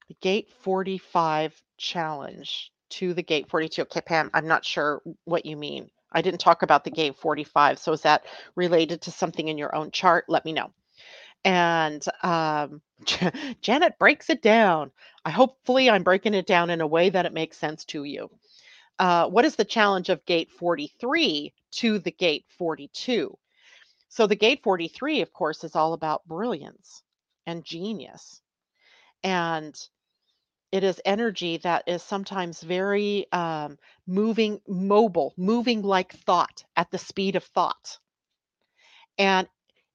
The gate 45 challenge to the gate 42. Okay, Pam, I'm not sure what you mean. I didn't talk about the gate 45. So is that related to something in your own chart? Let me know. And um, Janet breaks it down. I hopefully I'm breaking it down in a way that it makes sense to you. Uh, what is the challenge of gate 43 to the gate 42? So the gate 43, of course, is all about brilliance and genius. And it is energy that is sometimes very um, moving, mobile, moving like thought at the speed of thought. And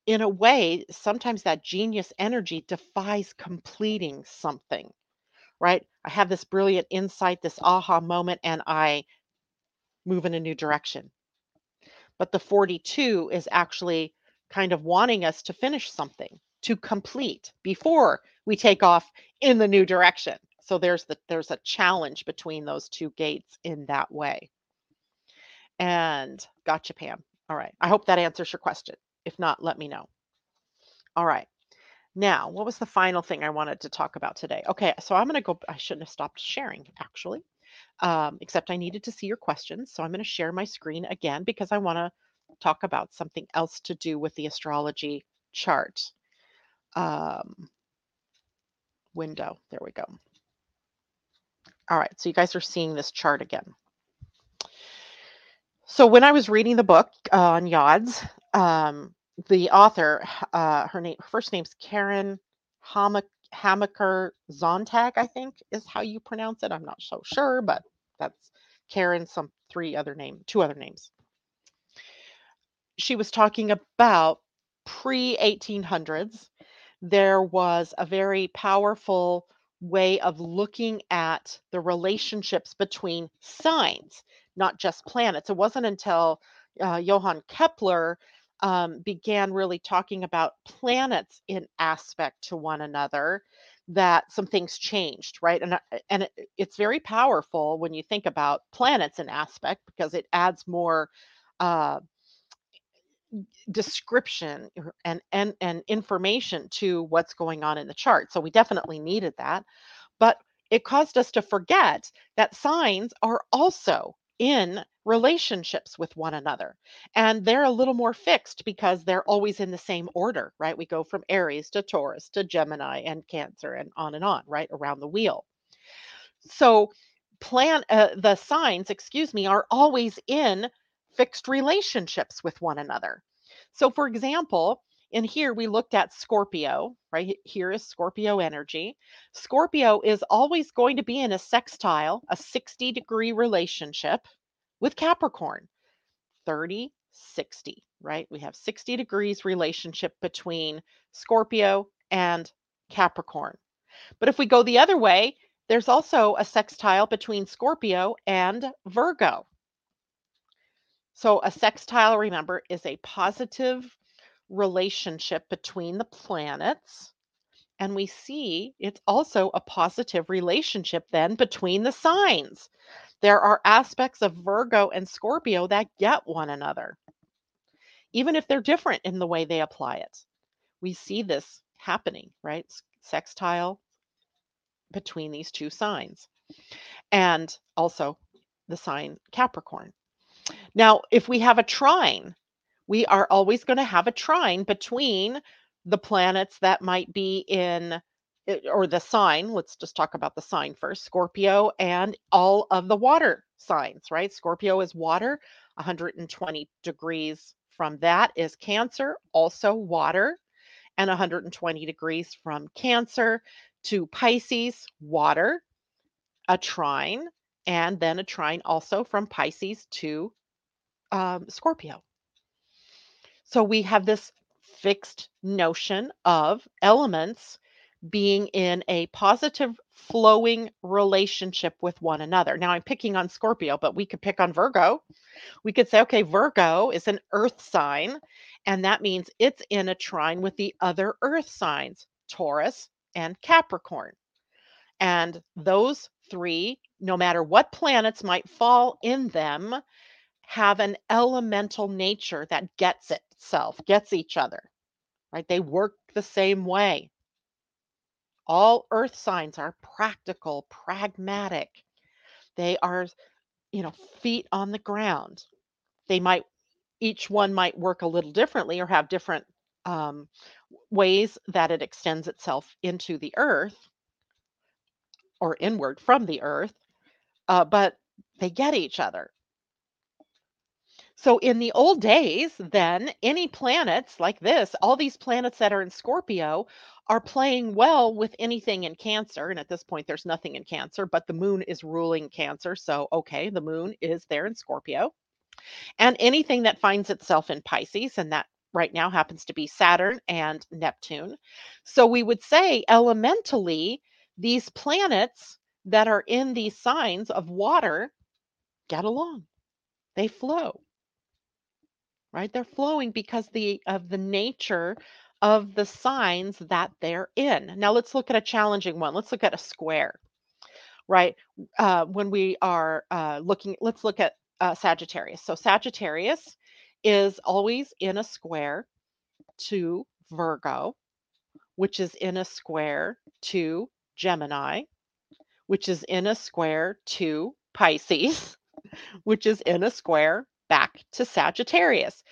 in a way, sometimes that genius energy defies completing something, right? I have this brilliant insight, this aha moment, and I move in a new direction. But the 42 is actually kind of wanting us to finish something, to complete before we take off in the new direction. So there's the there's a challenge between those two gates in that way. And gotcha, Pam. All right. I hope that answers your question. If not, let me know. All right. Now, what was the final thing I wanted to talk about today? Okay, so I'm going to go. I shouldn't have stopped sharing actually, um, except I needed to see your questions. So I'm going to share my screen again because I want to talk about something else to do with the astrology chart um, window. There we go. All right, so you guys are seeing this chart again. So when I was reading the book uh, on Yods, um, the author, uh, her name, first name's Karen Hama- Hamaker Zondag, I think is how you pronounce it. I'm not so sure, but that's Karen. Some three other name, two other names. She was talking about pre 1800s. There was a very powerful way of looking at the relationships between signs, not just planets. It wasn't until uh, Johann Kepler um, began really talking about planets in aspect to one another that some things changed, right? And uh, and it, it's very powerful when you think about planets in aspect because it adds more uh, description and and and information to what's going on in the chart. So we definitely needed that but it caused us to forget that signs are also in relationships with one another. And they're a little more fixed because they're always in the same order, right? We go from Aries to Taurus to Gemini and Cancer and on and on, right? Around the wheel. So plan uh, the signs, excuse me, are always in fixed relationships with one another. So for example, in here we looked at Scorpio, right? Here is Scorpio energy. Scorpio is always going to be in a sextile, a 60 degree relationship with Capricorn, 30, 60, right? We have 60 degrees relationship between Scorpio and Capricorn. But if we go the other way, there's also a sextile between Scorpio and Virgo. So a sextile, remember, is a positive relationship between the planets. And we see it's also a positive relationship then between the signs. There are aspects of Virgo and Scorpio that get one another, even if they're different in the way they apply it. We see this happening, right? Sextile between these two signs. and also the sign Capricorn. Now, if we have a trine, we are always going to have a trine between the planets that might be in eh, or the sign, let's just talk about the sign first, Scorpio and all of the water signs, right? Scorpio is water, 120 degrees from that is Cancer, also water, and 120 degrees from Cancer to Pisces, water, a trine, and then a trine also from Pisces to um, Scorpio. So we have this fixed notion of elements being in a positive flowing relationship with one another. Now I'm picking on Scorpio, but we could pick on Virgo. We could say, okay, Virgo is an earth sign, and that means it's in a trine with the other earth signs, Taurus and Capricorn. And those three, no matter what planets might fall in them, have an elemental nature that gets itself, gets each other, right? They work the same way. All earth signs are practical, pragmatic. They are, you know, feet on the ground. They might, each one might work a little differently or have different um, ways that it extends itself into the earth or inward from the earth, uh, but they get each other. So in the old days, then any planets like this, all these planets that are in Scorpio are playing well with anything in Cancer. And at this point, there's nothing in Cancer, but the moon is ruling Cancer. So, okay, the moon is there in Scorpio. And anything that finds itself in Pisces, and that right now happens to be Saturn and Neptune. So we would say elementally, these planets that are in these signs of water get along, they flow right? They're flowing because the of the nature of the signs that they're in. Now let's look at a challenging one. Let's look at a square, right? Uh, when we are uh, looking, let's look at uh, Sagittarius. So Sagittarius is always in a square to Virgo, which is in a square to Gemini, which is in a square to Pisces, which is in a square back to Sagittarius.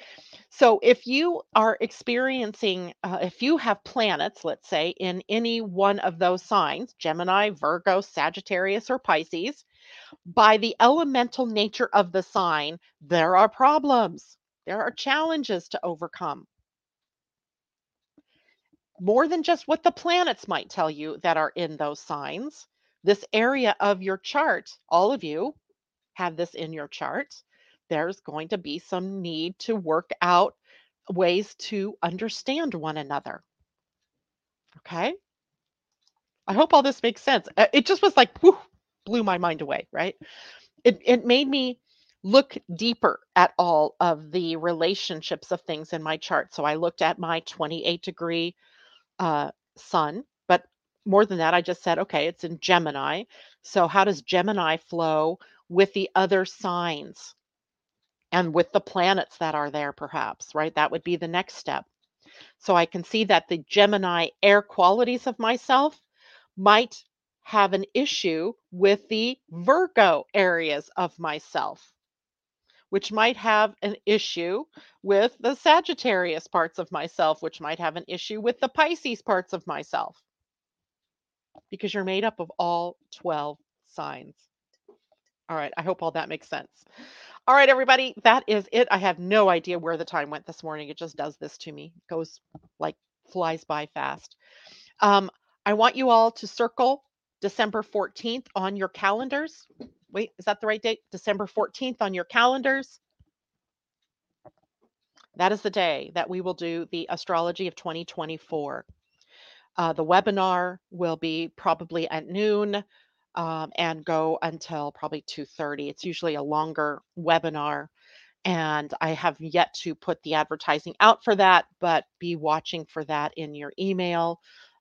So if you are experiencing, uh, if you have planets, let's say, in any one of those signs Gemini, Virgo, Sagittarius, or Pisces by the elemental nature of the sign, there are problems, there are challenges to overcome. More than just what the planets might tell you that are in those signs. This area of your chart, all of you have this in your chart. There's going to be some need to work out ways to understand one another. Okay? I hope all this makes sense. Uh, It just was like, whew, blew my mind away, right? It, it made me look deeper at all of the relationships of things in my chart. So I looked at my 28 degree uh, sun, but more than that, I just said, okay, it's in Gemini. So how does Gemini flow with the other signs and with the planets that are there, perhaps, right? That would be the next step. So I can see that the Gemini air qualities of myself might have an issue with the Virgo areas of myself, which might have an issue with the Sagittarius parts of myself, which might have an issue with the Pisces parts of myself, because you're made up of all 12 signs. All right, I hope all that makes sense. All right, everybody, that is it. I have no idea where the time went this morning. It just does this to me. It goes like flies by fast. Um, I want you all to circle December 14th on your calendars. Wait, is that the right date? December 14th on your calendars. That is the day that we will do the astrology of 2024. Uh, the webinar will be probably at noon um, and go until probably 2.30. It's usually a longer webinar and I have yet to put the advertising out for that, but be watching for that in your email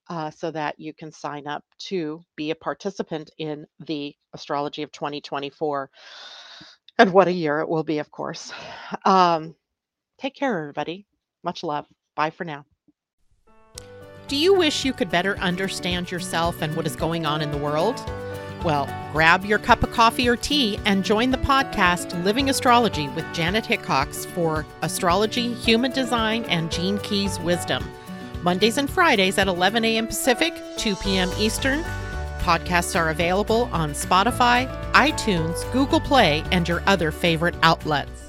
uh, so that you can sign up to be a participant in the astrology of 2024. And what a year it will be, of course. Um, take care, everybody. Much love. Bye for now. Do you wish you could better understand yourself and what is going on in the world? Well, grab your cup of coffee or tea and join the podcast Living Astrology with Janet Hickox for astrology, human design, and Gene Keys wisdom. Mondays and Fridays at 11 a.m. Pacific, 2 p.m. Eastern. Podcasts are available on Spotify, iTunes, Google Play, and your other favorite outlets.